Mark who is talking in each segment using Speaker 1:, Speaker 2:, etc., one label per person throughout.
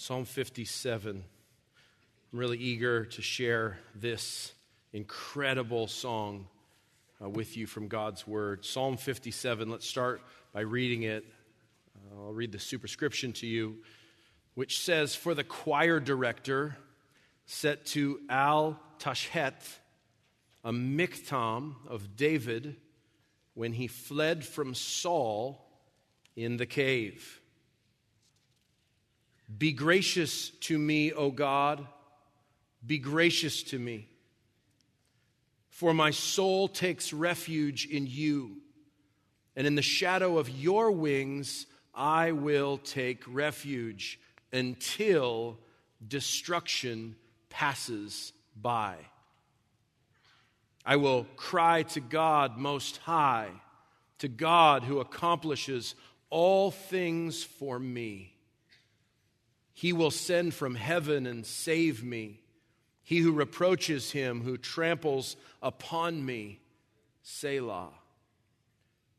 Speaker 1: Psalm 57. I'm really eager to share this incredible song uh, with you from God's Word. Psalm 57, let's start by reading it. Uh, I'll read the superscription to you, which says, For the choir director, set to Al Tashet, a miktam of David when he fled from Saul in the cave. Be gracious to me, O God. Be gracious to me. For my soul takes refuge in you, and in the shadow of your wings I will take refuge until destruction passes by. I will cry to God Most High, to God who accomplishes all things for me. He will send from heaven and save me. He who reproaches him, who tramples upon me, Selah.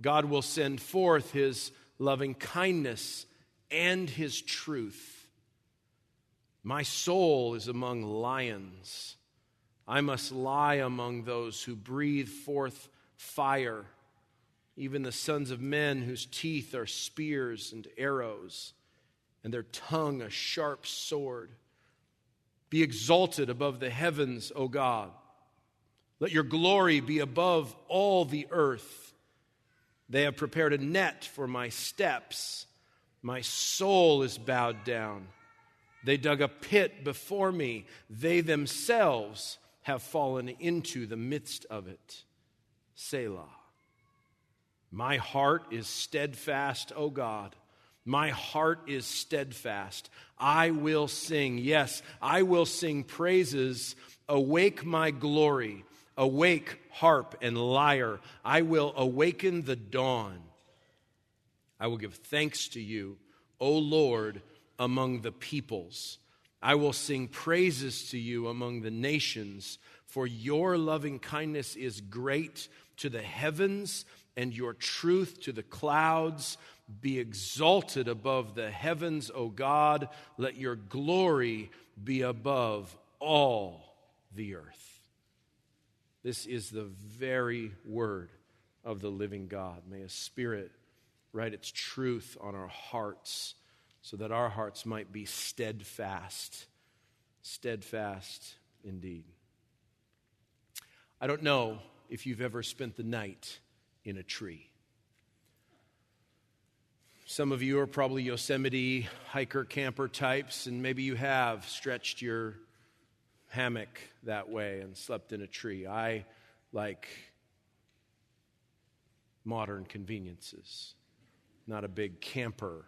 Speaker 1: God will send forth his loving kindness and his truth. My soul is among lions. I must lie among those who breathe forth fire, even the sons of men whose teeth are spears and arrows and their tongue a sharp sword. Be exalted above the heavens, O God. Let your glory be above all the earth. They have prepared a net for my steps. My soul is bowed down. They dug a pit before me. They themselves have fallen into the midst of it. Selah. My heart is steadfast, O God. My heart is steadfast. I will sing. Yes, I will sing praises. Awake my glory. Awake, harp and lyre. I will awaken the dawn. I will give thanks to you, O Lord, among the peoples. I will sing praises to you among the nations, for your loving kindness is great to the heavens and your truth to the clouds. Be exalted above the heavens, O God. Let your glory be above all the earth. This is the very word of the living God. May a spirit write its truth on our hearts so that our hearts might be steadfast. Steadfast indeed. I don't know if you've ever spent the night in a tree. Some of you are probably Yosemite hiker camper types, and maybe you have stretched your hammock that way and slept in a tree. I like modern conveniences, not a big camper.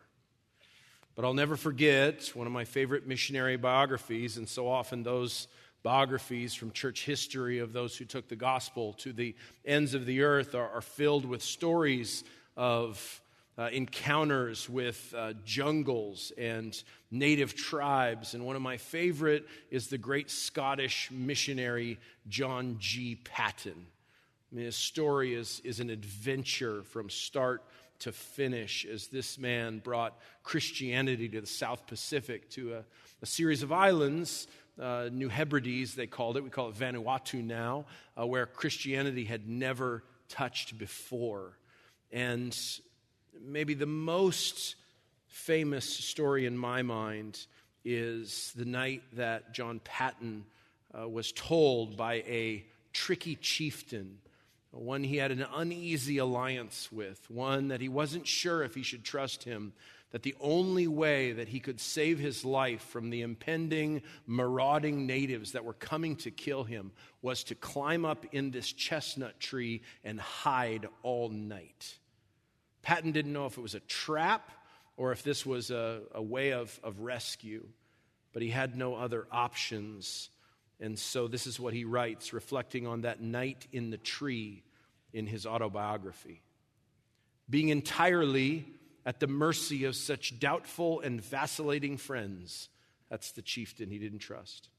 Speaker 1: But I'll never forget one of my favorite missionary biographies, and so often those biographies from church history of those who took the gospel to the ends of the earth are, are filled with stories of uh, encounters with uh, jungles and native tribes. And one of my favorite is the great Scottish missionary John G. Paton. I mean, his story is, is an adventure from start to finish as this man brought Christianity to the South Pacific, to a, a series of islands. Uh, New Hebrides, they called it. We call it Vanuatu now, uh, where Christianity had never touched before. And maybe the most famous story in my mind is the night that John Paton uh, was told by a tricky chieftain, one he had an uneasy alliance with, one that he wasn't sure if he should trust him, that the only way that he could save his life from the impending marauding natives that were coming to kill him was to climb up in this chestnut tree and hide all night. Paton didn't know if it was a trap or if this was a, a way of, of rescue, but he had no other options. And so this is what he writes, reflecting on that night in the tree in his autobiography. Being entirely at the mercy of such doubtful and vacillating friends, that's the chieftain he didn't trust.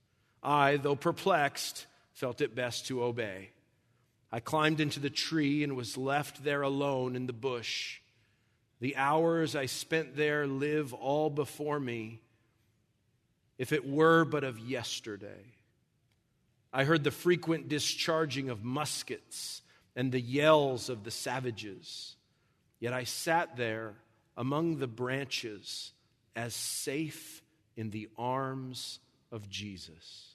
Speaker 1: I, though perplexed, felt it best to obey. I climbed into the tree and was left there alone in the bush. The hours I spent there live all before me. if it were but of yesterday. I heard the frequent discharging of muskets and the yells of the savages. Yet I sat there among the branches as safe in the arms of Jesus.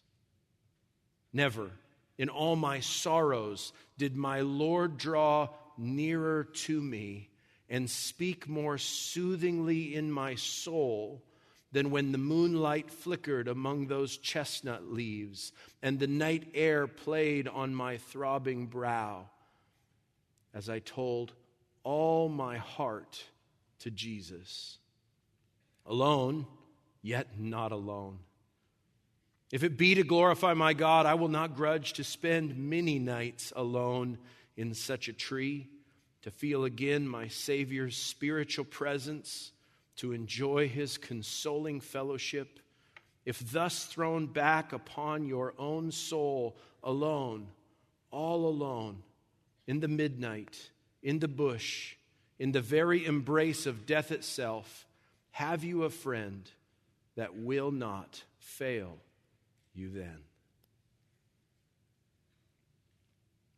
Speaker 1: Never in all my sorrows did my Lord draw nearer to me and speak more soothingly in my soul than when the moonlight flickered among those chestnut leaves and the night air played on my throbbing brow as I told all my heart to Jesus. Alone, yet not alone. If it be to glorify my God, I will not grudge to spend many nights alone in such a tree, to feel again my Savior's spiritual presence, to enjoy his consoling fellowship. If thus thrown back upon your own soul alone, all alone, in the midnight, in the bush, in the very embrace of death itself, have you a friend that will not fail you then.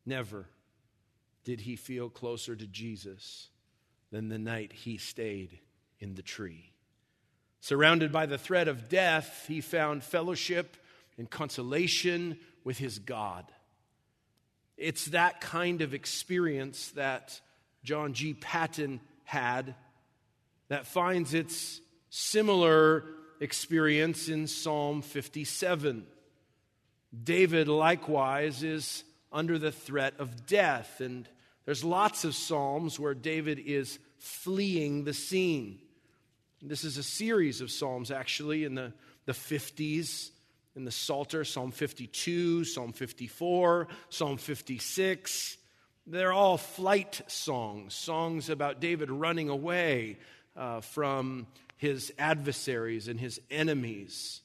Speaker 1: Never did he feel closer to Jesus than the night he stayed in the tree. Surrounded by the threat of death, he found fellowship and consolation with his God. It's that kind of experience that John G. Paton had that finds its similar experience in Psalm 57. David, likewise, is under the threat of death, and there's lots of Psalms where David is fleeing the scene. This is a series of Psalms, actually, in the, the 50s in the Psalter, Psalm 52, Psalm 54, Psalm 56. They're all flight songs, songs about David running away uh, from his adversaries and his enemies.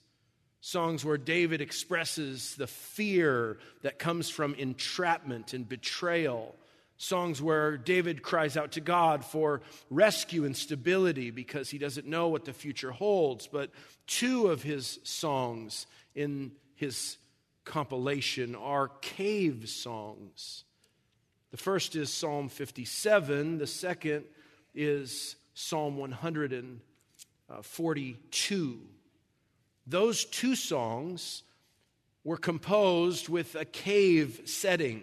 Speaker 1: Songs where David expresses the fear that comes from entrapment and betrayal. Songs where David cries out to God for rescue and stability because he doesn't know what the future holds. But two of his songs in his compilation are cave songs. The first is Psalm 57, the second is Psalm Uh, 142. Those two songs were composed with a cave setting.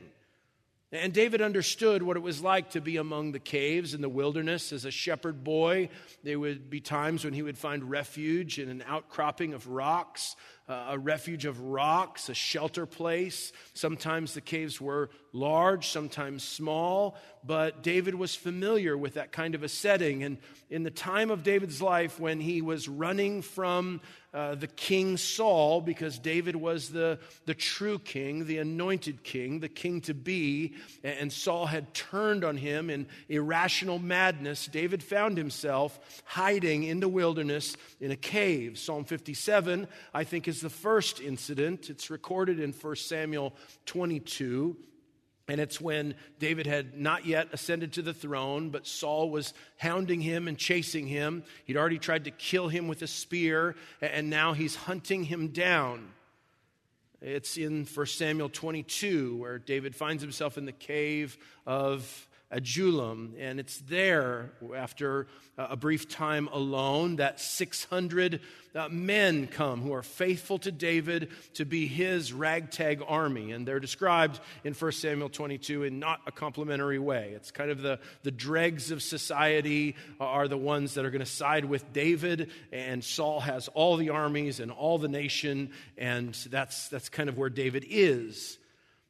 Speaker 1: And David understood what it was like to be among the caves in the wilderness as a shepherd boy. There would be times when he would find refuge in an outcropping of rocks a refuge of rocks, a shelter place. Sometimes the caves were large, sometimes small, but David was familiar with that kind of a setting. And in the time of David's life, when he was running from uh, the king Saul, because David was the, the true king, the anointed king, the king to be, and Saul had turned on him in irrational madness, David found himself hiding in the wilderness in a cave. Psalm 57, I think, is the first incident. It's recorded in 1 Samuel 22. And it's when David had not yet ascended to the throne, but Saul was hounding him and chasing him. He'd already tried to kill him with a spear, and now he's hunting him down. It's in 1 Samuel 22 where David finds himself in the cave of Adullam. And it's there, after a brief time alone, that 600 uh, men come who are faithful to David to be his ragtag army. And they're described in 1 Samuel 22 in not a complimentary way. It's kind of the, the dregs of society are the ones that are going to side with David, and Saul has all the armies and all the nation, and that's, that's kind of where David is.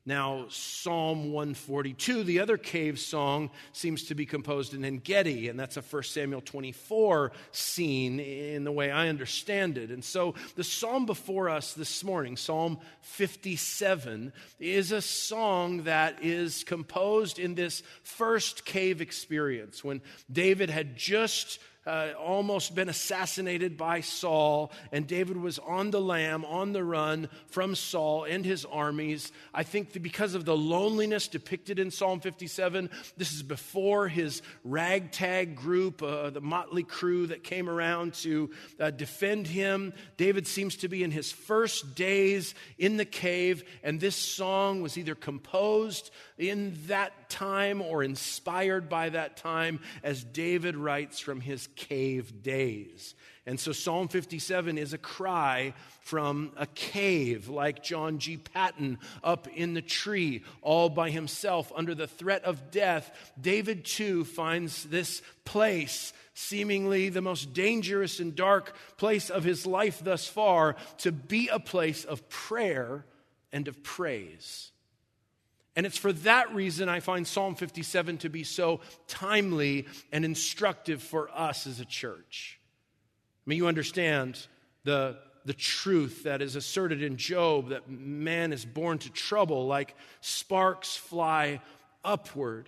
Speaker 1: Now, Psalm 142, the other cave song, seems to be composed in Engedi, and that's a 1 Samuel 24 scene in the way I understand it. And so, the psalm before us this morning, Psalm 57, is a song that is composed in this first cave experience when David had just uh, almost been assassinated by Saul, and David was on the lam, on the run from Saul and his armies. I think because of the loneliness depicted in Psalm 57, this is before his ragtag group, uh, the motley crew that came around to uh, defend him. David seems to be in his first days in the cave, and this song was either composed in that time or inspired by that time as David writes from his cave days. And so Psalm 57 is a cry from a cave, like John G. Paton up in the tree, all by himself under the threat of death. David too finds this place, seemingly the most dangerous and dark place of his life thus far, to be a place of prayer and of praise. And it's for that reason I find Psalm 57 to be so timely and instructive for us as a church. I mean, you understand the, the truth that is asserted in Job that man is born to trouble like sparks fly upward.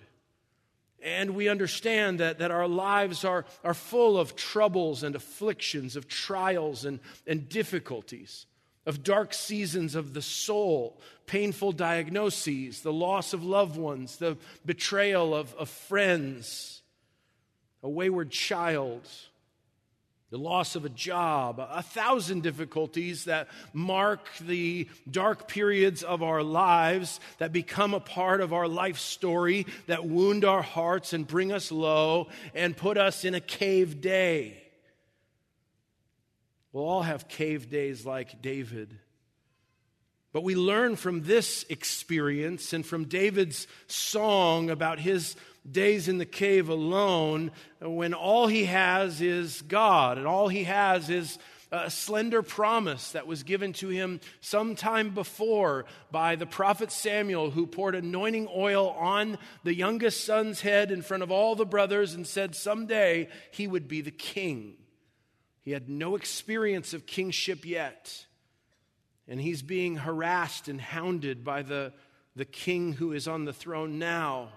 Speaker 1: And we understand that, that our lives are, are full of troubles and afflictions, of trials and, and difficulties of dark seasons of the soul, painful diagnoses, the loss of loved ones, the betrayal of, of friends, a wayward child, the loss of a job, a thousand difficulties that mark the dark periods of our lives, that become a part of our life story, that wound our hearts and bring us low and put us in a cave day. We'll all have cave days like David. But we learn from this experience and from David's song about his days in the cave alone when all he has is God and all he has is a slender promise that was given to him sometime before by the prophet Samuel, who poured anointing oil on the youngest son's head in front of all the brothers and said someday he would be the king. He had no experience of kingship yet. And he's being harassed and hounded by the, the king who is on the throne now.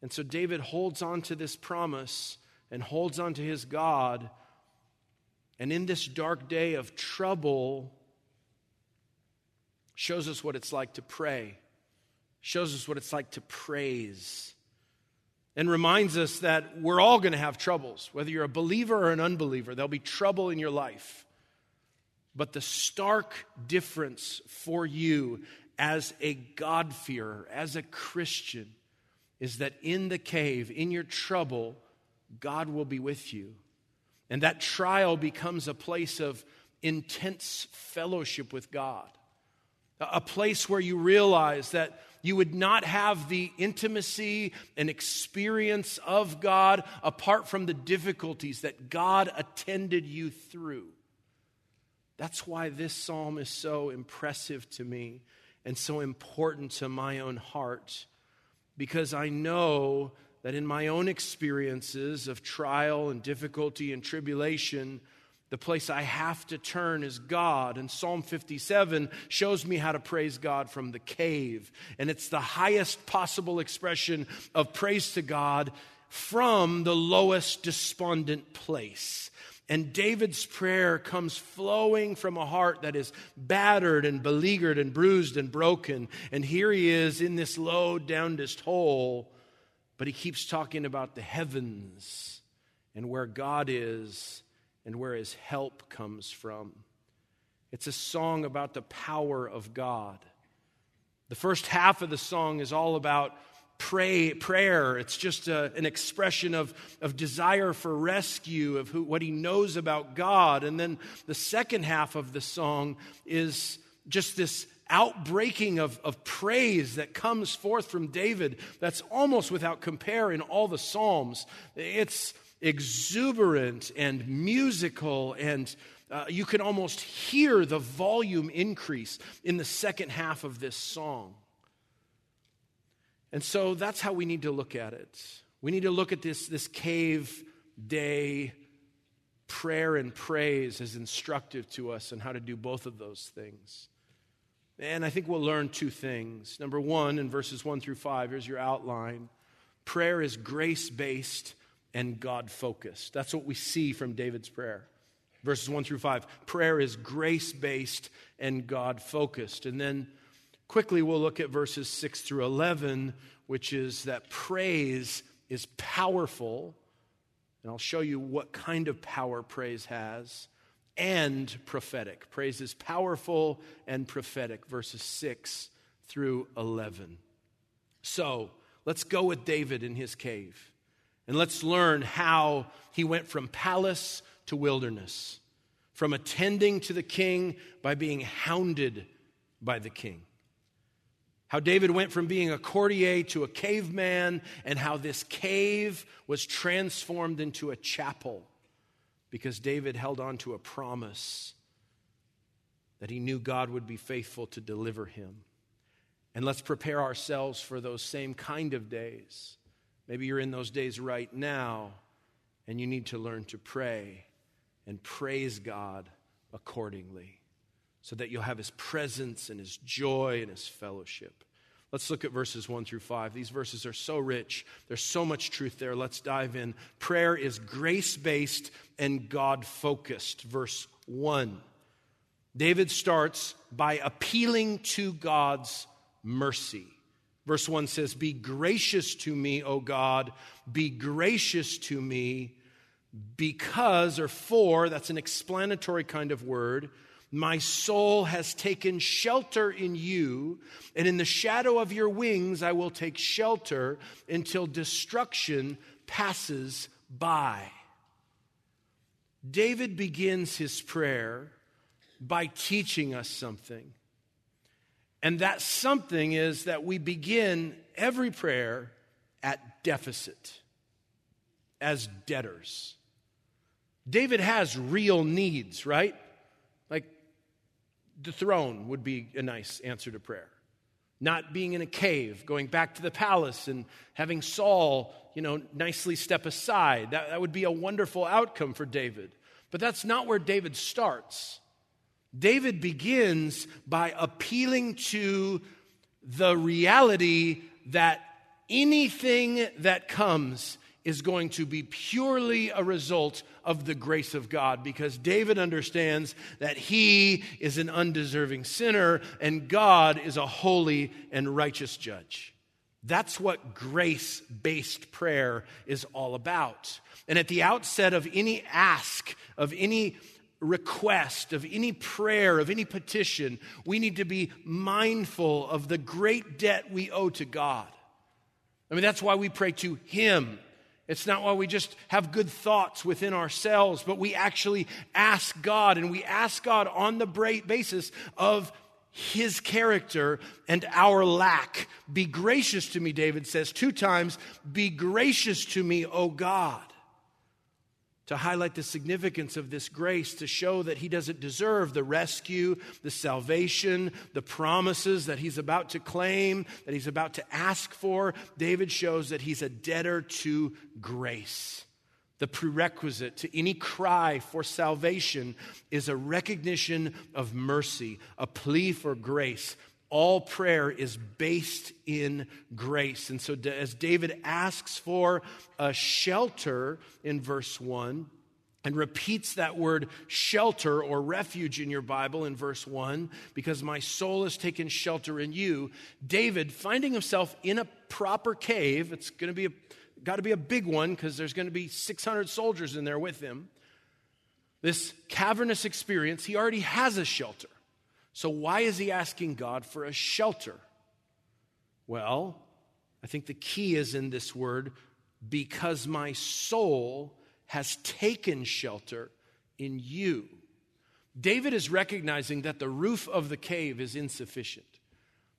Speaker 1: And so David holds on to this promise and holds on to his God. And in this dark day of trouble, shows us what it's like to pray, shows us what it's like to praise and reminds us that we're all going to have troubles, whether you're a believer or an unbeliever. There'll be trouble in your life. But the stark difference for you as a God-fearer, as a Christian, is that in the cave, in your trouble, God will be with you. And that trial becomes a place of intense fellowship with God, a place where you realize that you would not have the intimacy and experience of God apart from the difficulties that God attended you through. That's why this psalm is so impressive to me and so important to my own heart, because I know that in my own experiences of trial and difficulty and tribulation, the place I have to turn is God. And Psalm 57 shows me how to praise God from the cave. And it's the highest possible expression of praise to God from the lowest despondent place. And David's prayer comes flowing from a heart that is battered and beleaguered and bruised and broken. And here he is in this low, downdest hole, but he keeps talking about the heavens and where God is and where his help comes from. It's a song about the power of God. The first half of the song is all about pray, prayer. It's just a, an expression of, of desire for rescue, of who, what he knows about God. And then the second half of the song is just this outbreaking of, of praise that comes forth from David that's almost without compare in all the Psalms. It's exuberant and musical, and uh, you can almost hear the volume increase in the second half of this song. And so that's how we need to look at it. We need to look at this, this cave day prayer and praise as instructive to us and how to do both of those things. And I think we'll learn two things. Number one, in verses one through five, here's your outline prayer is grace based and God focused. That's what we see from David's prayer. Verses 1 through 5. Prayer is grace based and God focused. And then quickly we'll look at verses 6 through 11, which is that praise is powerful. And I'll show you what kind of power praise has and prophetic. Praise is powerful and prophetic, verses 6 through 11. So let's go with David in his cave and let's learn how he went from palace to wilderness, from attending to the king by being hounded by the king. How David went from being a courtier to a caveman, and how this cave was transformed into a chapel because David held on to a promise that he knew God would be faithful to deliver him. And let's prepare ourselves for those same kind of days. Maybe you're in those days right now, and you need to learn to pray and praise God accordingly so that you'll have his presence and his joy and his fellowship. Let's look at verses 1 through 5. These verses are so rich. There's so much truth there. Let's dive in. Prayer is grace based and God focused. Verse 1. David starts by appealing to God's mercy. Verse 1 says, Be gracious to me, O God, be gracious to me, because, or for, that's an explanatory kind of word my soul has taken shelter in you, and in the shadow of your wings I will take shelter until destruction passes by. David begins his prayer by teaching us something. And that something is that we begin every prayer at deficit, as debtors. David has real needs, right? Like the throne would be a nice answer to prayer. Not being in a cave, going back to the palace and having Saul, you know, nicely step aside. That, that would be a wonderful outcome for David. But that's not where David starts. David begins by appealing to the reality that anything that comes is going to be purely a result of the grace of God because David understands that he is an undeserving sinner and God is a holy and righteous judge. That's what grace based prayer is all about. And at the outset of any ask, of any request, of any prayer, of any petition, we need to be mindful of the great debt we owe to God. I mean, that's why we pray to Him it's not why we just have good thoughts within ourselves, but we actually ask God, and we ask God on the basis of his character and our lack. Be gracious to me, David says two times. Be gracious to me, O God to highlight the significance of this grace, to show that he doesn't deserve the rescue, the salvation, the promises that he's about to claim, that he's about to ask for. David shows that he's a debtor to grace. The prerequisite to any cry for salvation is a recognition of mercy, a plea for grace, all prayer is based in grace. And so, as David asks for a shelter in verse 1, and repeats that word shelter or refuge in your Bible in verse 1 because my soul has taken shelter in you. David, finding himself in a proper cave, it's going to be a, got to be a big one because there's going to be 600 soldiers in there with him. This cavernous experience, he already has a shelter. So, why is he asking God for a shelter? Well, I think the key is in this word because my soul has taken shelter in you. David is recognizing that the roof of the cave is insufficient,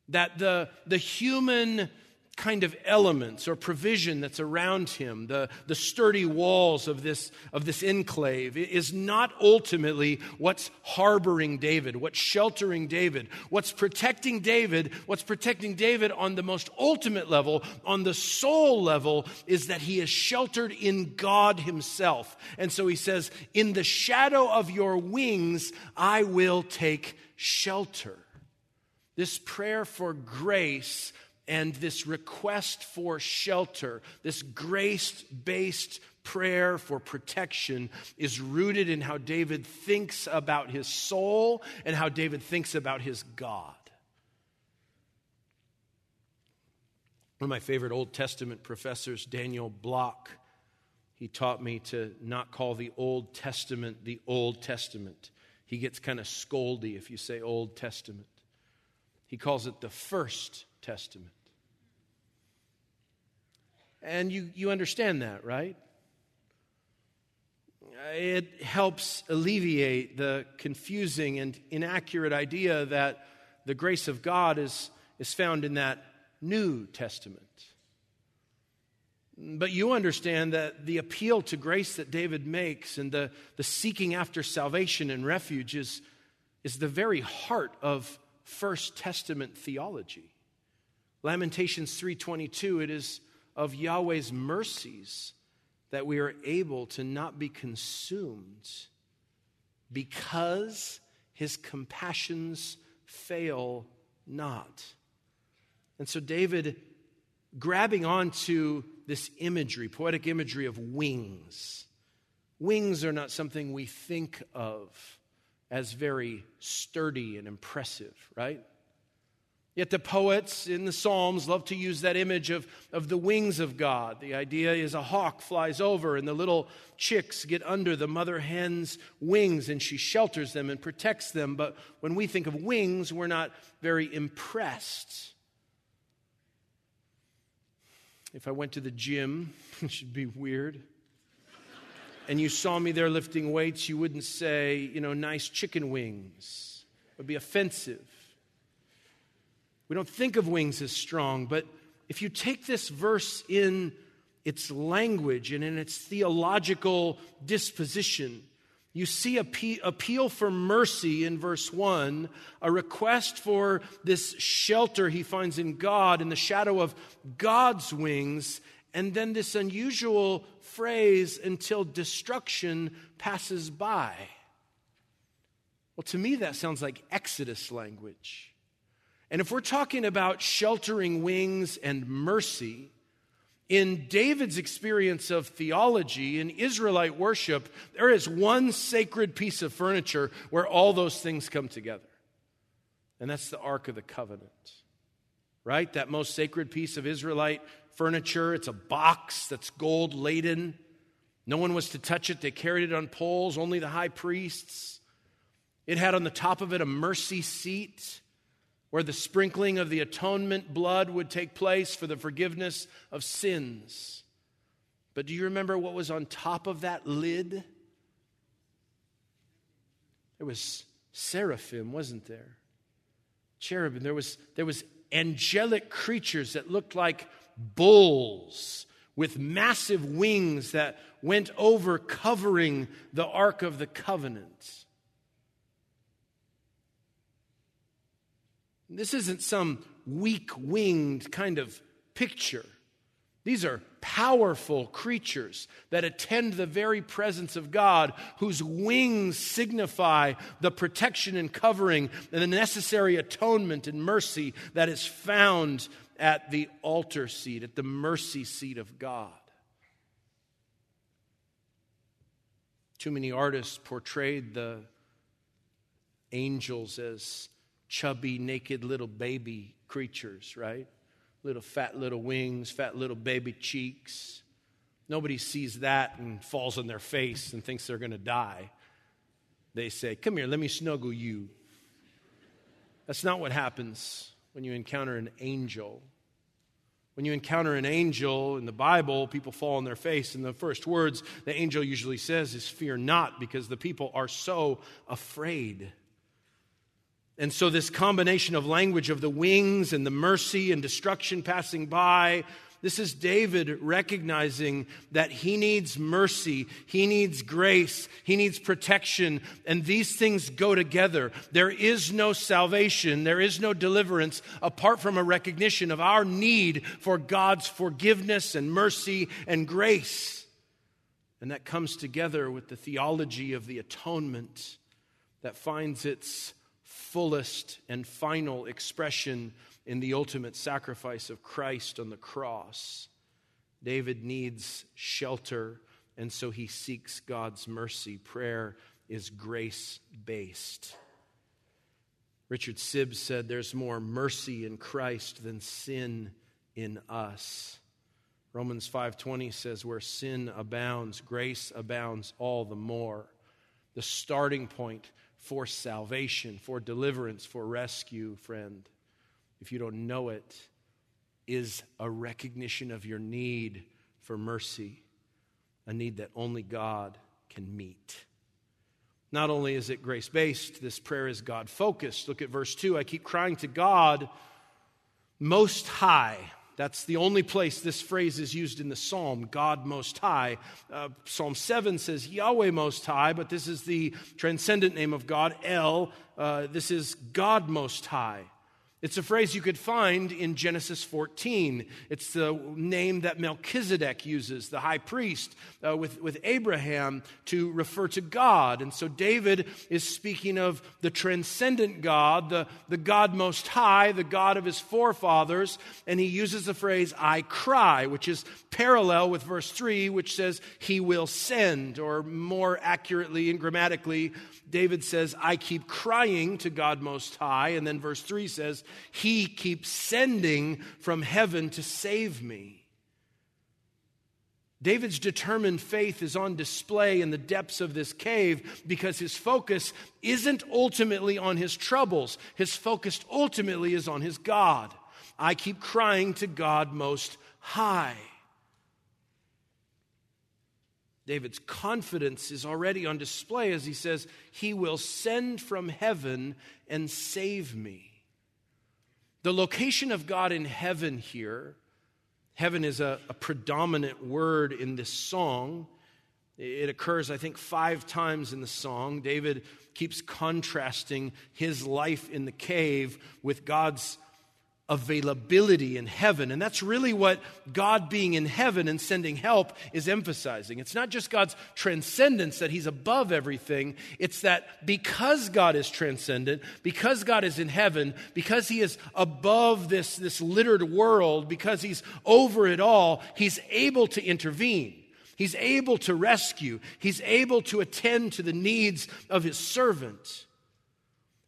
Speaker 1: that the, the human kind of elements or provision that's around him, the, the sturdy walls of this, of this enclave, is not ultimately what's harboring David, what's sheltering David, what's protecting David, what's protecting David on the most ultimate level, on the soul level, is that he is sheltered in God himself. And so he says, In the shadow of your wings, I will take shelter. This prayer for grace and this request for shelter, this grace based prayer for protection is rooted in how David thinks about his soul and how David thinks about his God. One of my favorite Old Testament professors, Daniel Block, he taught me to not call the Old Testament the Old Testament. He gets kind of scoldy if you say Old Testament. He calls it the First Testament. And you, you understand that, right? It helps alleviate the confusing and inaccurate idea that the grace of God is, is found in that New Testament. But you understand that the appeal to grace that David makes and the, the seeking after salvation and refuge is, is the very heart of First Testament theology. Lamentations 3:22 it is of Yahweh's mercies that we are able to not be consumed because his compassions fail not. And so, David, grabbing onto this imagery, poetic imagery of wings, wings are not something we think of as very sturdy and impressive, right? Yet the poets in the Psalms love to use that image of, of the wings of God. The idea is a hawk flies over and the little chicks get under the mother hen's wings and she shelters them and protects them. But when we think of wings, we're not very impressed. If I went to the gym, it should be weird, and you saw me there lifting weights, you wouldn't say, you know, nice chicken wings. It would be offensive. We don't think of wings as strong, but if you take this verse in its language and in its theological disposition, you see a appeal for mercy in verse 1, a request for this shelter he finds in God in the shadow of God's wings, and then this unusual phrase until destruction passes by. Well, to me, that sounds like Exodus language. And if we're talking about sheltering wings and mercy, in David's experience of theology, in Israelite worship, there is one sacred piece of furniture where all those things come together. And that's the Ark of the Covenant. Right? That most sacred piece of Israelite furniture. It's a box that's gold laden. No one was to touch it. They carried it on poles, only the high priests. It had on the top of it a mercy seat where the sprinkling of the atonement blood would take place for the forgiveness of sins. But do you remember what was on top of that lid? There was seraphim, wasn't there? Cherubim. There was, there was angelic creatures that looked like bulls with massive wings that went over covering the Ark of the Covenant. This isn't some weak winged kind of picture. These are powerful creatures that attend the very presence of God, whose wings signify the protection and covering and the necessary atonement and mercy that is found at the altar seat, at the mercy seat of God. Too many artists portrayed the angels as chubby, naked little baby creatures, right? Little fat little wings, fat little baby cheeks. Nobody sees that and falls on their face and thinks they're going to die. They say, Come here, let me snuggle you. That's not what happens when you encounter an angel. When you encounter an angel in the Bible, people fall on their face, and the first words the angel usually says is, Fear not, because the people are so afraid. And so, this combination of language of the wings and the mercy and destruction passing by, this is David recognizing that he needs mercy, he needs grace, he needs protection, and these things go together. There is no salvation, there is no deliverance apart from a recognition of our need for God's forgiveness and mercy and grace. And that comes together with the theology of the atonement that finds its fullest and final expression in the ultimate sacrifice of Christ on the cross. David needs shelter and so he seeks God's mercy. Prayer is grace based. Richard Sibbes said, There's more mercy in Christ than sin in us. Romans 5:20 says where sin abounds grace abounds all the more. The starting point for salvation, for deliverance, for rescue, friend, if you don't know it, is a recognition of your need for mercy, a need that only God can meet. Not only is it grace based, this prayer is God focused. Look at verse 2. I keep crying to God most high. That's the only place this phrase is used in the psalm, God Most High. Uh, psalm 7 says Yahweh Most High, but this is the transcendent name of God, El. Uh, this is God Most High. It's a phrase you could find in Genesis 14. It's the name that Melchizedek uses, the high priest, uh, with, with Abraham to refer to God. And so David is speaking of the transcendent God, the, the God most high, the God of his forefathers. And he uses the phrase, I cry, which is parallel with verse 3, which says, He will send, or more accurately and grammatically, David says, I keep crying to God Most High. And then verse 3 says, He keeps sending from heaven to save me. David's determined faith is on display in the depths of this cave because his focus isn't ultimately on his troubles. His focus ultimately is on his God. I keep crying to God Most High. David's confidence is already on display as he says, He will send from heaven and save me. The location of God in heaven here, heaven is a, a predominant word in this song. It occurs, I think, five times in the song. David keeps contrasting his life in the cave with God's availability in heaven. And that's really what God being in heaven and sending help is emphasizing. It's not just God's transcendence, that He's above everything. It's that because God is transcendent, because God is in heaven, because He is above this, this littered world, because He's over it all, He's able to intervene. He's able to rescue. He's able to attend to the needs of His servant.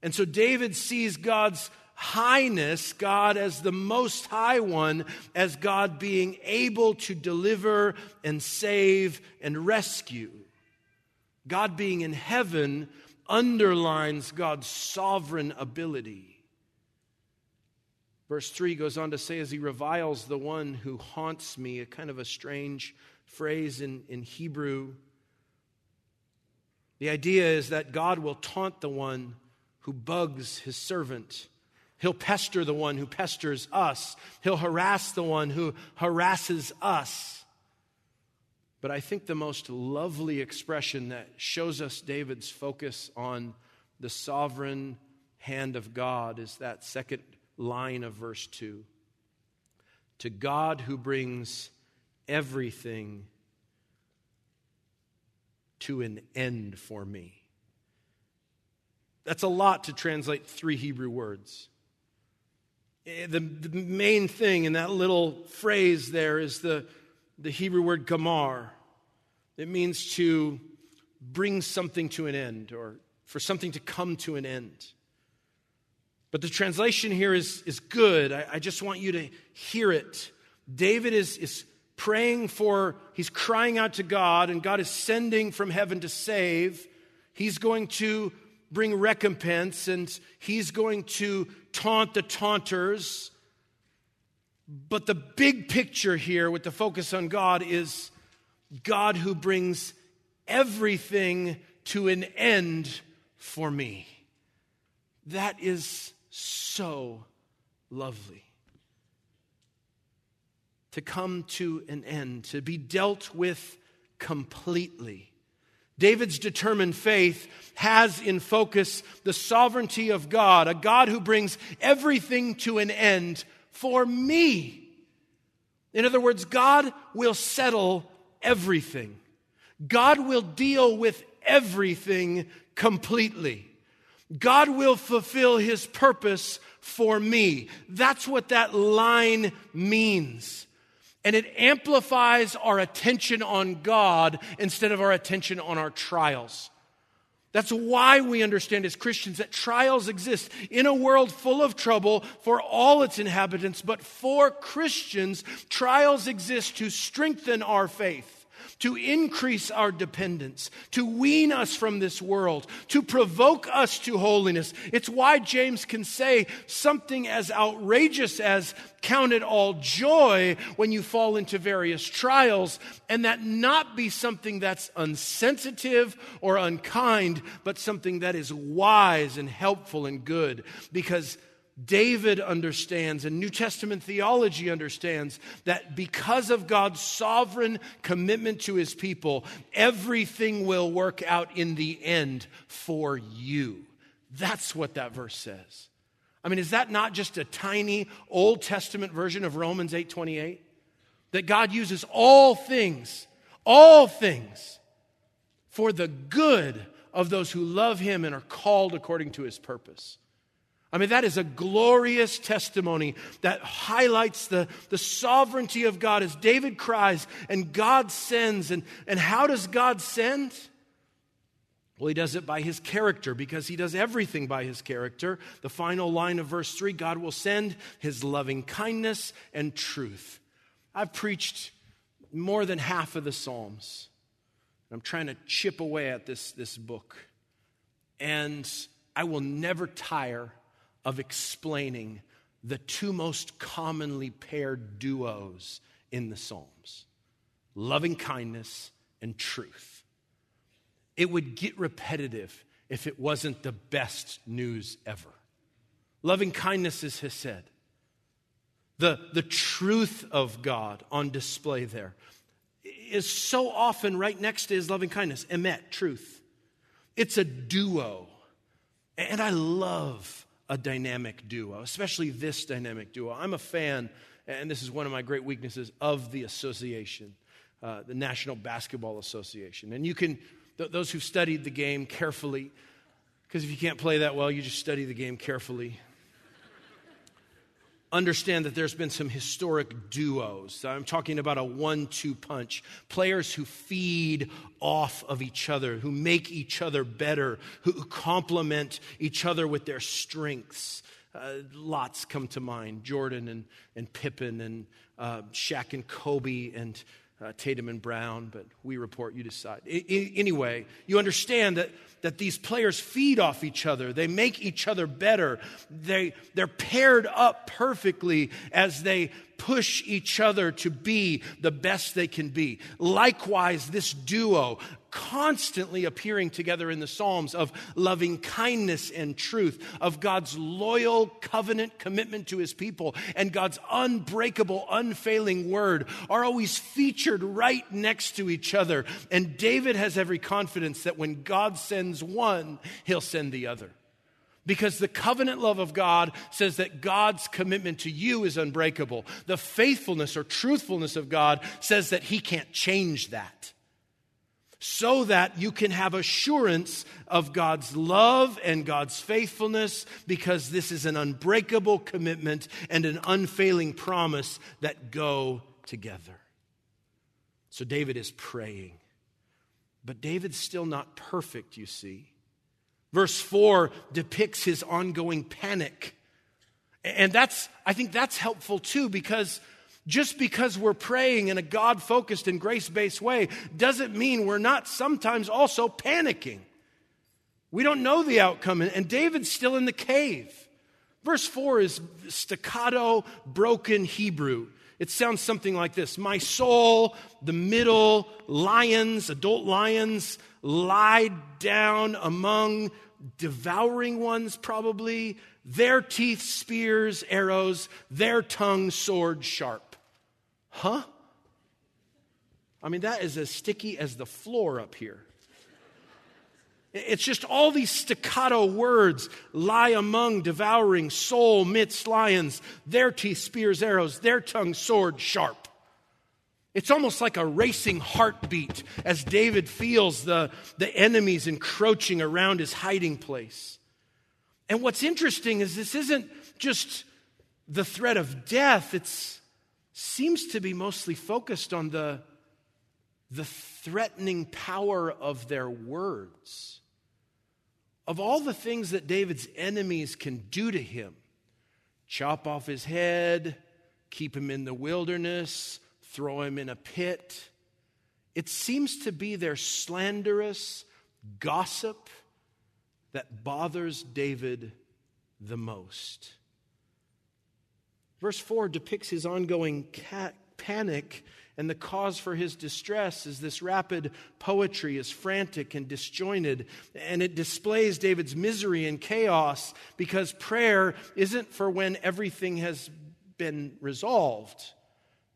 Speaker 1: And so David sees God's highness, God as the most high one, as God being able to deliver and save and rescue. God being in heaven underlines God's sovereign ability. Verse 3 goes on to say, as he reviles the one who haunts me, a kind of a strange phrase in, in Hebrew. The idea is that God will taunt the one who bugs his servant. He'll pester the one who pesters us. He'll harass the one who harasses us. But I think the most lovely expression that shows us David's focus on the sovereign hand of God is that second line of verse 2. To God who brings everything to an end for me. That's a lot to translate three Hebrew words. Eh, the, the main thing in that little phrase there is the, the Hebrew word gamar. It means to bring something to an end or for something to come to an end. But the translation here is, is good. I, I just want you to hear it. David is, is praying for, he's crying out to God, and God is sending from heaven to save. He's going to bring recompense and he's going to taunt the taunters. But the big picture here, with the focus on God, is God who brings everything to an end for me. That is so lovely. To come to an end, to be dealt with completely. David's determined faith has in focus the sovereignty of God, a God who brings everything to an end for me. In other words, God will settle everything. God will deal with everything completely. God will fulfill his purpose for me. That's what that line means. And it amplifies our attention on God instead of our attention on our trials. That's why we understand as Christians that trials exist in a world full of trouble for all its inhabitants, but for Christians, trials exist to strengthen our faith to increase our dependence, to wean us from this world, to provoke us to holiness. It's why James can say something as outrageous as count it all joy when you fall into various trials, and that not be something that's unsensitive or unkind, but something that is wise and helpful and good. Because David understands and New Testament theology understands that because of God's sovereign commitment to his people, everything will work out in the end for you. That's what that verse says. I mean, is that not just a tiny Old Testament version of Romans 8:28? That God uses all things, all things for the good of those who love him and are called according to his purpose. I mean, that is a glorious testimony that highlights the, the sovereignty of God as David cries and God sends. And, and how does God send? Well, he does it by his character because he does everything by his character. The final line of verse 3 God will send his loving kindness and truth. I've preached more than half of the Psalms. I'm trying to chip away at this, this book. And I will never tire of explaining the two most commonly paired duos in the Psalms loving kindness and truth. It would get repetitive if it wasn't the best news ever. Loving kindness is Hesed. The, the truth of God on display there is so often right next to his loving kindness, emet, truth. It's a duo. And I love a dynamic duo, especially this dynamic duo. I'm a fan, and this is one of my great weaknesses, of the association, uh, the National Basketball Association. And you can, th- those who've studied the game carefully, because if you can't play that well, you just study the game carefully understand that there's been some historic duos. I'm talking about a one two punch. Players who feed off of each other, who make each other better, who complement each other with their strengths. Uh, lots come to mind Jordan and, and Pippen and uh, Shaq and Kobe and uh, Tatum and Brown, but we report, you decide. I, I, anyway, you understand that, that these players feed off each other. They make each other better. They, they're paired up perfectly as they push each other to be the best they can be. Likewise, this duo, constantly appearing together in the Psalms of loving kindness and truth, of God's loyal covenant commitment to his people, and God's unbreakable, unfailing word are always featured right next to each other. And David has every confidence that when God sends one, he'll send the other. Because the covenant love of God says that God's commitment to you is unbreakable. The faithfulness or truthfulness of God says that He can't change that so that you can have assurance of God's love and God's faithfulness because this is an unbreakable commitment and an unfailing promise that go together. So David is praying. But David's still not perfect, you see. Verse 4 depicts his ongoing panic. And that's, I think that's helpful too because just because we're praying in a God focused and grace based way doesn't mean we're not sometimes also panicking. We don't know the outcome, and David's still in the cave. Verse 4 is staccato, broken Hebrew. It sounds something like this My soul, the middle, lions, adult lions, lie down among devouring ones, probably, their teeth, spears, arrows, their tongue, sword, sharp. Huh? I mean, that is as sticky as the floor up here. It's just all these staccato words lie among, devouring, soul, midst lions, their teeth, spears, arrows, their tongue, sword, sharp. It's almost like a racing heartbeat as David feels the, the enemies encroaching around his hiding place. And what's interesting is this isn't just the threat of death, it's seems to be mostly focused on the, the threatening power of their words. Of all the things that David's enemies can do to him chop off his head, keep him in the wilderness, throw him in a pit. It seems to be their slanderous gossip that bothers David the most. Verse 4 depicts his ongoing panic, and the cause for his distress is this rapid poetry is frantic and disjointed, and it displays David's misery and chaos because prayer isn't for when everything has been resolved.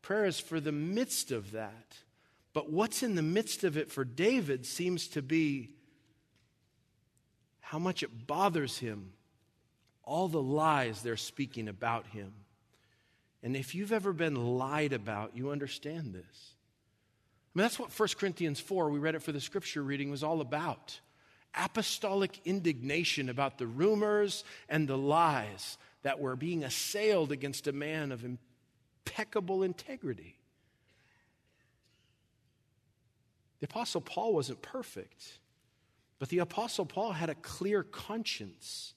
Speaker 1: Prayer is for the midst of that. But what's in the midst of it for David seems to be how much it bothers him, all the lies they're speaking about him. And if you've ever been lied about, you understand this. I mean, that's what 1 Corinthians 4, we read it for the scripture reading, was all about. Apostolic indignation about the rumors and the lies that were being assailed against a man of impeccable integrity. The Apostle Paul wasn't perfect, but the Apostle Paul had a clear conscience.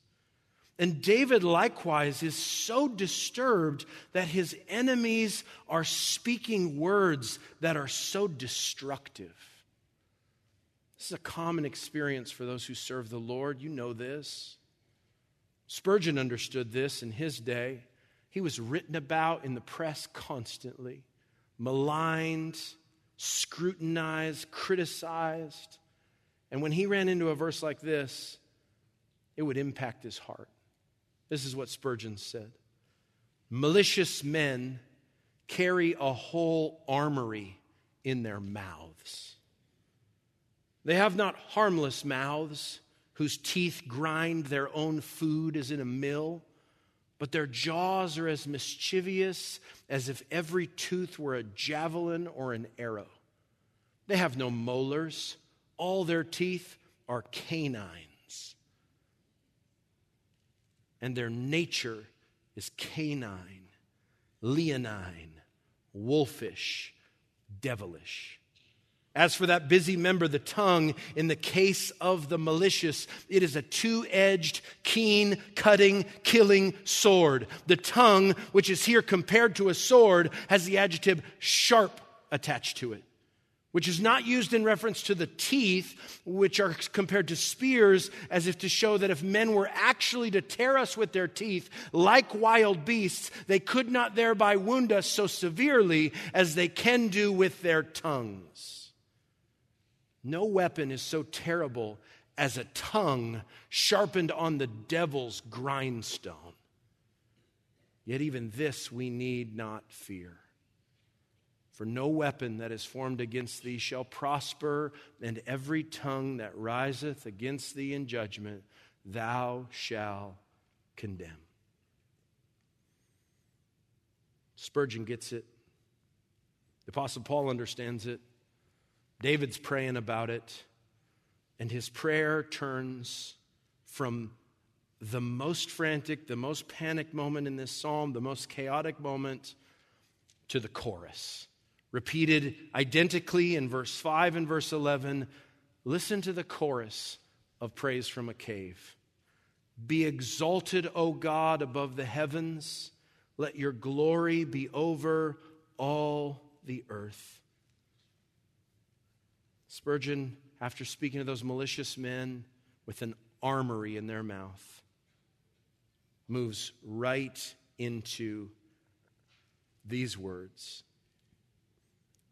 Speaker 1: And David likewise is so disturbed that his enemies are speaking words that are so destructive. This is a common experience for those who serve the Lord. You know this. Spurgeon understood this in his day. He was written about in the press constantly, maligned, scrutinized, criticized. And when he ran into a verse like this, it would impact his heart. This is what Spurgeon said Malicious men carry a whole armory in their mouths. They have not harmless mouths whose teeth grind their own food as in a mill, but their jaws are as mischievous as if every tooth were a javelin or an arrow. They have no molars, all their teeth are canine and their nature is canine, leonine, wolfish, devilish. As for that busy member, the tongue, in the case of the malicious, it is a two edged, keen, cutting, killing sword. The tongue, which is here compared to a sword, has the adjective sharp attached to it which is not used in reference to the teeth, which are compared to spears, as if to show that if men were actually to tear us with their teeth, like wild beasts, they could not thereby wound us so severely as they can do with their tongues. No weapon is so terrible as a tongue sharpened on the devil's grindstone. Yet, even this we need not fear. For no weapon that is formed against thee shall prosper, and every tongue that riseth against thee in judgment thou shalt condemn. Spurgeon gets it. The Apostle Paul understands it. David's praying about it. And his prayer turns from the most frantic, the most panic moment in this psalm, the most chaotic moment, to the chorus repeated identically in verse 5 and verse 11. Listen to the chorus of praise from a cave. Be exalted, O God, above the heavens. Let your glory be over all the earth. Spurgeon, after speaking to those malicious men with an armory in their mouth, moves right into these words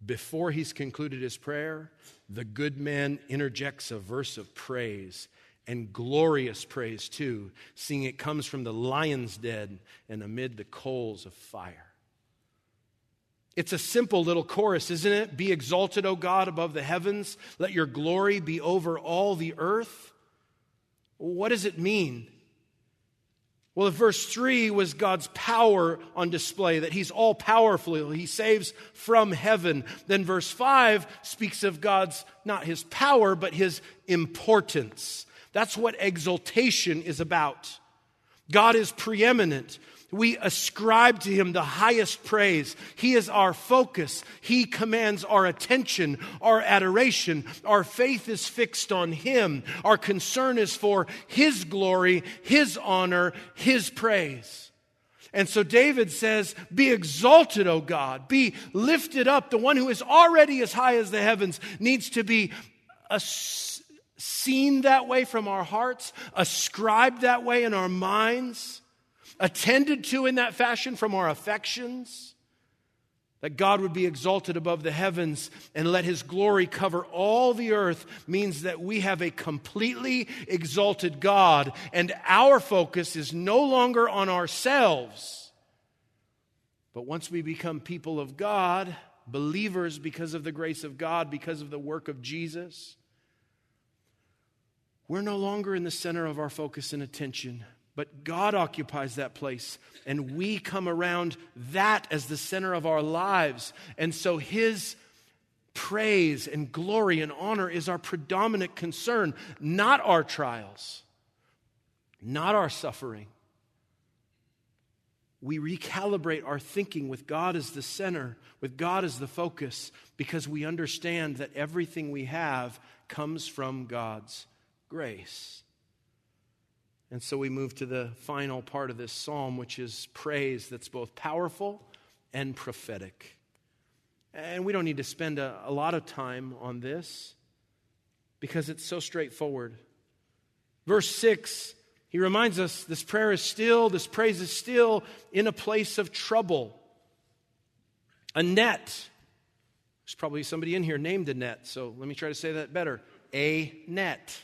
Speaker 1: before he's concluded his prayer, the good man interjects a verse of praise and glorious praise too, seeing it comes from the lion's den and amid the coals of fire. It's a simple little chorus, isn't it? Be exalted, O God, above the heavens. Let your glory be over all the earth. What does it mean? Well, if verse 3 was God's power on display, that He's all powerful, He saves from heaven, then verse 5 speaks of God's, not His power, but His importance. That's what exaltation is about. God is preeminent. We ascribe to him the highest praise. He is our focus. He commands our attention, our adoration. Our faith is fixed on him. Our concern is for his glory, his honor, his praise. And so David says, Be exalted, O God. Be lifted up. The one who is already as high as the heavens needs to be seen that way from our hearts, ascribed that way in our minds attended to in that fashion from our affections, that God would be exalted above the heavens and let his glory cover all the earth means that we have a completely exalted God, and our focus is no longer on ourselves. But once we become people of God, believers because of the grace of God, because of the work of Jesus, we're no longer in the center of our focus and attention. But God occupies that place, and we come around that as the center of our lives. And so His praise and glory and honor is our predominant concern, not our trials, not our suffering. We recalibrate our thinking with God as the center, with God as the focus, because we understand that everything we have comes from God's grace. And so we move to the final part of this psalm, which is praise that's both powerful and prophetic. And we don't need to spend a, a, lot of time on this because it's so straightforward. Verse 6, he reminds us this prayer is still, this praise is still in a place of trouble. A net. There's probably somebody in here named Annette, so let me try to say that better. A net.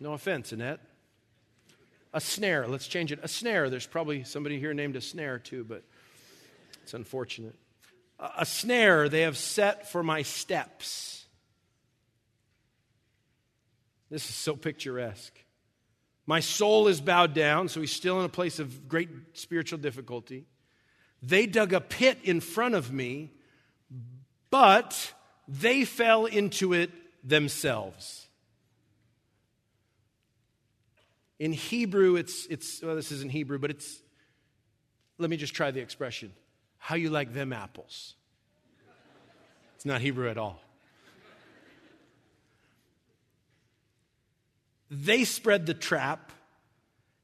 Speaker 1: No offense, Annette. A snare. Let's change it. A snare. There's probably somebody here named a snare too, but it's unfortunate. A snare they have set for my steps. This is so picturesque. My soul is bowed down, so he's still in a place of great spiritual difficulty. They dug a pit in front of me, but they fell into it themselves. In Hebrew, it's, it's well, this isn't Hebrew, but it's, let me just try the expression. How you like them apples? It's not Hebrew at all. They spread the trap.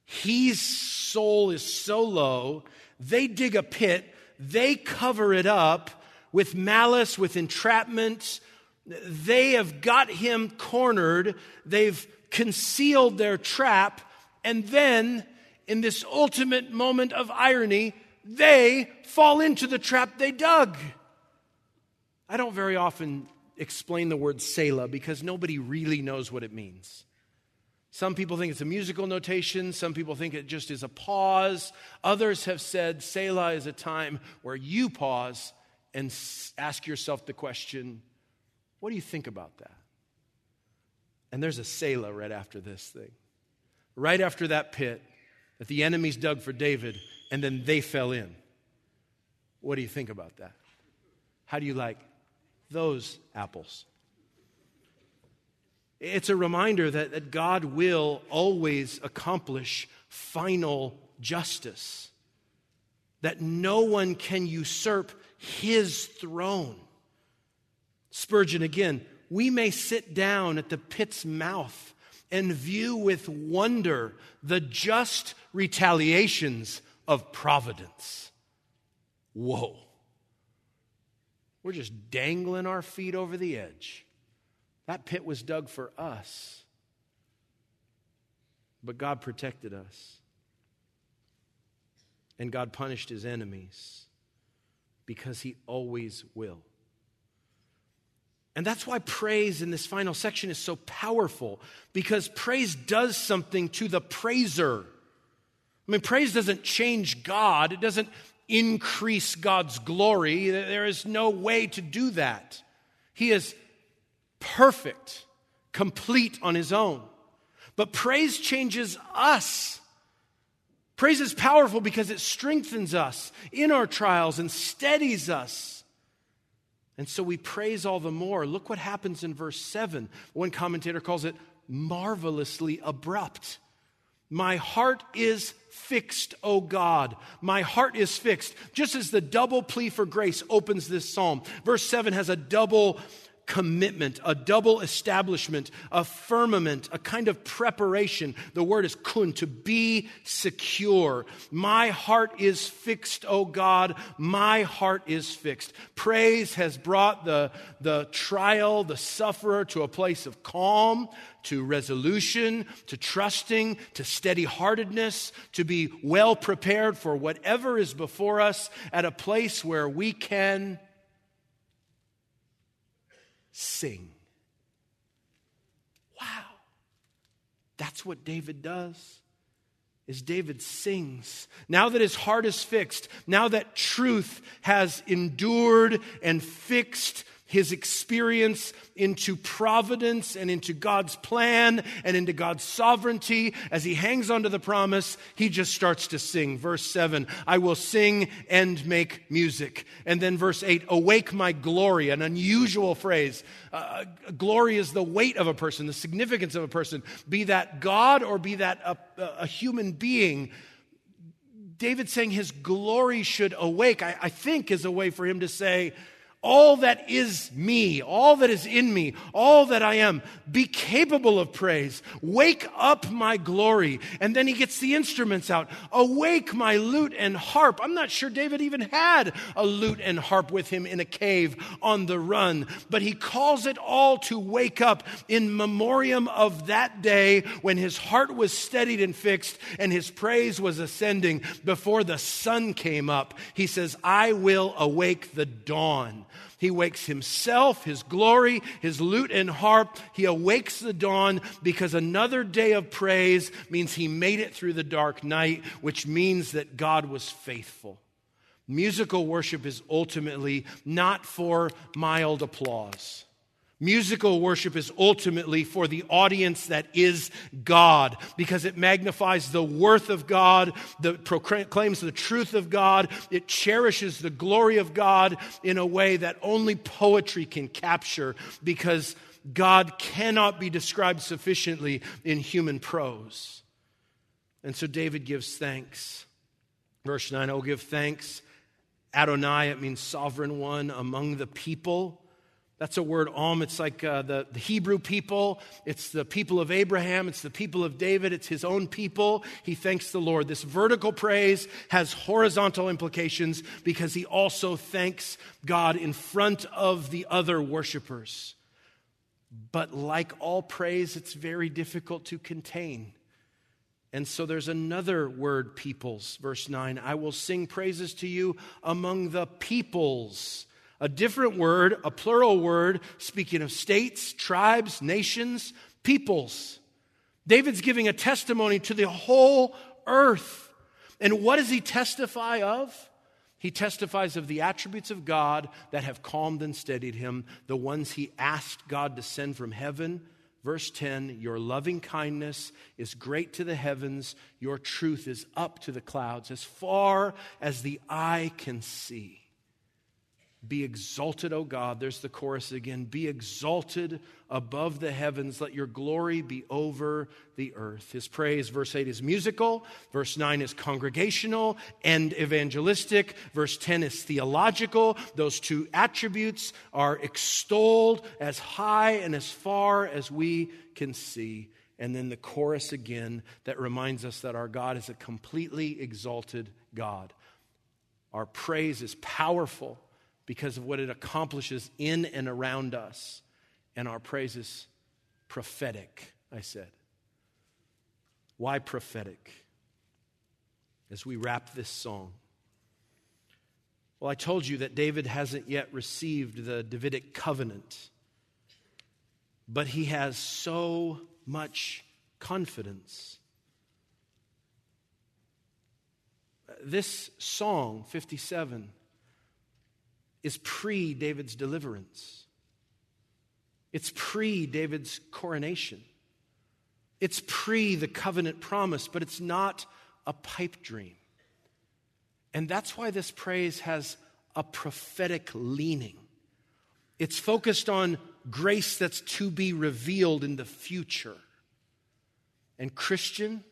Speaker 1: His soul is so low. They dig a pit. They cover it up with malice, with entrapment. They have got him cornered. They've concealed their trap, and then, in this ultimate moment of irony, they fall into the trap they dug. I don't very often explain the word Selah because nobody really knows what it means. Some people think it's a musical notation. Some people think it just is a pause. Others have said Selah is a time where you pause and ask yourself the question what do you think about that? And there's a Selah right after this thing. Right after that pit that the enemies dug for David, and then they fell in. What do you think about that? How do you like those apples? It's a reminder that, that God will always accomplish final justice, that no one can usurp his throne. Spurgeon again we may sit down at the pit's mouth and view with wonder the just retaliations of providence. Whoa. We're just dangling our feet over the edge. That pit was dug for us, but God protected us. And God punished his enemies because he always will. And that's why praise in this final section is so powerful because praise does something to the praiser. I mean, praise doesn't change God, it doesn't increase God's glory. There is no way to do that. He is perfect, complete on his own. But praise changes us. Praise is powerful because it strengthens us in our trials and steadies us. And so we praise all the more. Look what happens in verse 7. One commentator calls it marvelously abrupt. My heart is fixed, O God. My heart is fixed. Just as the double plea for grace opens this psalm. Verse 7 has a double commitment, a double establishment, a firmament, a kind of preparation. The word is kun, to be secure. My heart is fixed, O God. My heart is fixed. Praise has brought the, the trial, the sufferer to a place of calm, to resolution, to trusting, to steady heartedness, to be well prepared for whatever is before us at a place where we can sing. Wow. That's what David does. Is David sings. Now that his heart is fixed, now that truth has endured and fixed his experience into providence and into God's plan and into God's sovereignty. As he hangs onto the promise, he just starts to sing. Verse 7 I will sing and make music. And then verse 8 Awake my glory, an unusual phrase. Uh, glory is the weight of a person, the significance of a person, be that God or be that a, a human being. David saying his glory should awake, I, I think, is a way for him to say, all that is me, all that is in me, all that I am, be capable of praise. Wake up my glory. And then he gets the instruments out. Awake my lute and harp. I'm not sure David even had a lute and harp with him in a cave on the run, but he calls it all to wake up in memoriam of that day when his heart was steadied and fixed and his praise was ascending before the sun came up. He says, I will awake the dawn. He wakes himself, his glory, his lute and harp. He awakes the dawn because another day of praise means he made it through the dark night, which means that God was faithful. Musical worship is ultimately not for mild applause. Musical worship is ultimately for the audience that is God because it magnifies the worth of God, that proclaims the truth of God, it cherishes the glory of God in a way that only poetry can capture because God cannot be described sufficiently in human prose. And so David gives thanks. Verse 9, oh, give thanks. Adonai, it means sovereign one among the people. That's a word, om. It's like uh, the, the Hebrew people. It's the people of Abraham. It's the people of David. It's his own people. He thanks the Lord. This vertical praise has horizontal implications because he also thanks God in front of the other worshipers. But like all praise, it's very difficult to contain. And so there's another word, peoples, verse 9. I will sing praises to you among the peoples a different word, a plural word, speaking of states, tribes, nations, peoples. David's giving a testimony to the whole earth. And what does he testify of? He testifies of the attributes of God that have calmed and steadied him, the ones he asked God to send from heaven. Verse 10 Your loving kindness is great to the heavens, your truth is up to the clouds, as far as the eye can see. Be exalted, O God. There's the chorus again. Be exalted above the heavens. Let your glory be over the earth. His praise, verse 8, is musical. Verse 9 is congregational and evangelistic. Verse 10 is theological. Those two attributes are extolled as high and as far as we can see. And then the chorus again that reminds us that our God is a completely exalted God. Our praise is powerful because of what it accomplishes in and around us. And our praise is prophetic, I said. Why prophetic? As we wrap this song. Well, I told you that David hasn't yet received the Davidic covenant, but he has so much confidence. This song, 57, is pre David's deliverance. It's pre David's coronation. It's pre the covenant promise, but it's not a pipe dream. And that's why this praise has a prophetic leaning. It's focused on grace that's to be revealed in the future. And, Christian,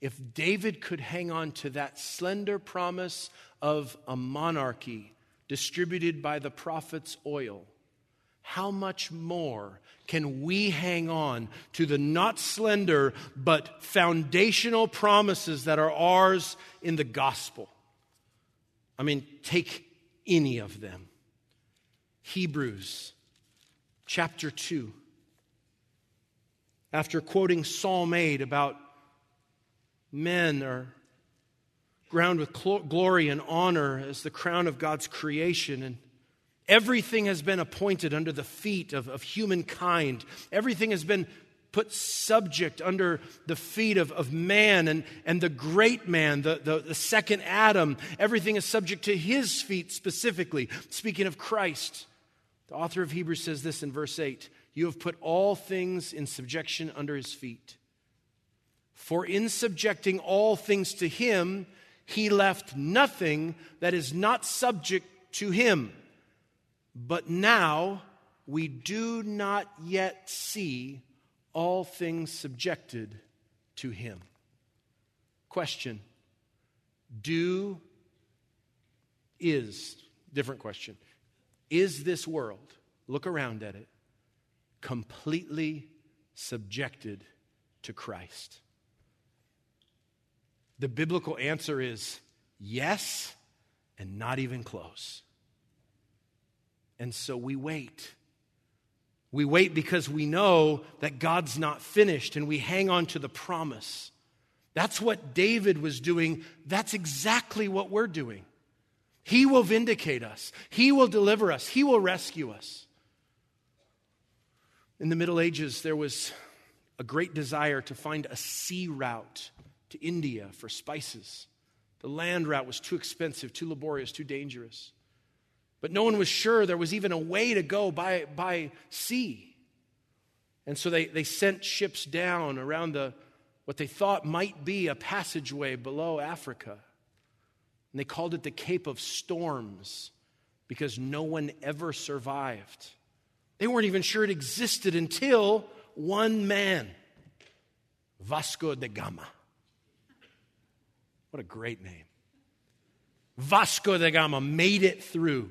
Speaker 1: if David could hang on to that slender promise of a monarchy distributed by the prophet's oil, how much more can we hang on to the not slender but foundational promises that are ours in the gospel? I mean, take any of them. Hebrews chapter 2. After quoting Psalm 8 about men are crowned with glory and honor as the crown of God's creation, and everything has been appointed under the feet of, of humankind, everything has been put subject under the feet of, of man and, and the great man, the, the, the second Adam. Everything is subject to his feet specifically. Speaking of Christ, the author of Hebrews says this in verse 8 You have put all things in subjection under his feet. For in subjecting all things to him, he left nothing that is not subject to him. But now we do not yet see all things subjected to him. Question Do, is, different question, is this world, look around at it, completely subjected to Christ? The biblical answer is yes, and not even close. And so we wait. We wait because we know that God's not finished and we hang on to the promise. That's what David was doing. That's exactly what we're doing. He will vindicate us, He will deliver us, He will rescue us. In the Middle Ages, there was a great desire to find a sea route to India for spices. The land route was too expensive, too laborious, too dangerous. But no one was sure there was even a way to go by, by sea. And so they, they sent ships down around the, what they thought might be a passageway below Africa. And they called it the Cape of Storms because no one ever survived. They weren't even sure it existed until one man, Vasco da Gama. What a great name. Vasco da Gama made it through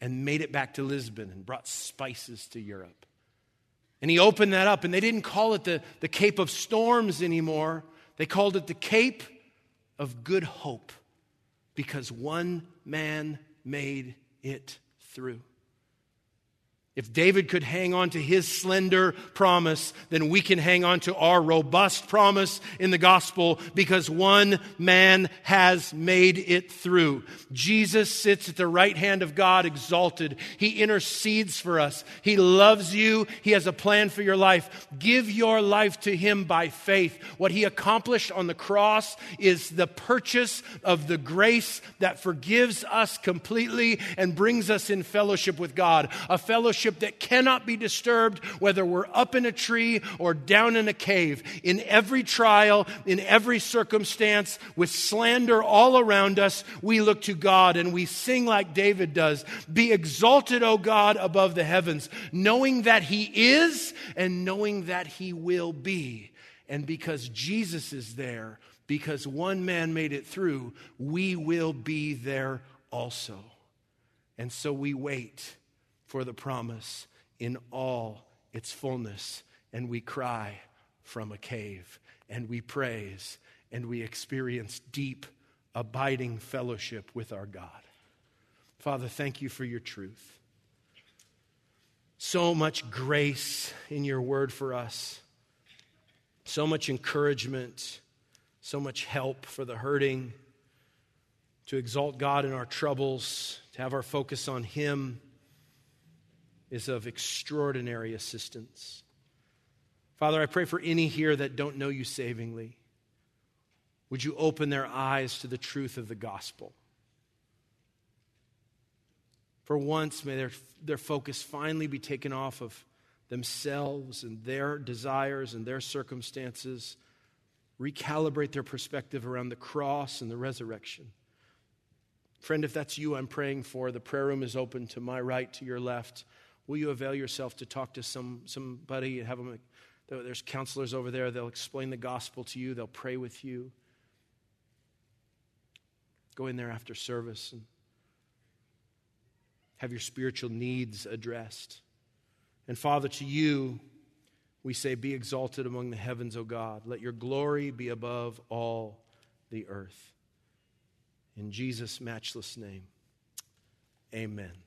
Speaker 1: and made it back to Lisbon and brought spices to Europe. And he opened that up, and they didn't call it the, the Cape of Storms anymore. They called it the Cape of Good Hope because one man made it through. If David could hang on to his slender promise, then we can hang on to our robust promise in the gospel because one man has made it through. Jesus sits at the right hand of God exalted. He intercedes for us. He loves you. He has a plan for your life. Give your life to him by faith. What he accomplished on the cross is the purchase of the grace that forgives us completely and brings us in fellowship with God. A fellowship that cannot be disturbed, whether we're up in a tree or down in a cave. In every trial, in every circumstance, with slander all around us, we look to God and we sing like David does Be exalted, O God, above the heavens, knowing that He is and knowing that He will be. And because Jesus is there, because one man made it through, we will be there also. And so we wait for the promise in all its fullness. And we cry from a cave, and we praise, and we experience deep, abiding fellowship with our God. Father, thank you for your truth. So much grace in your word for us, so much encouragement, so much help for the hurting, to exalt God in our troubles, to have our focus on Him is of extraordinary assistance. Father, I pray for any here that don't know you savingly. Would you open their eyes to the truth of the gospel? For once, may their, their focus finally be taken off of themselves and their desires and their circumstances. Recalibrate their perspective around the cross and the resurrection. Friend, if that's you I'm praying for, the prayer room is open to my right, to your left. Will you avail yourself to talk to some, somebody have them There's counselors over there. They'll explain the gospel to you, they'll pray with you. Go in there after service and have your spiritual needs addressed. And Father, to you, we say, Be exalted among the heavens, O God. Let your glory be above all the earth. In Jesus' matchless name, amen.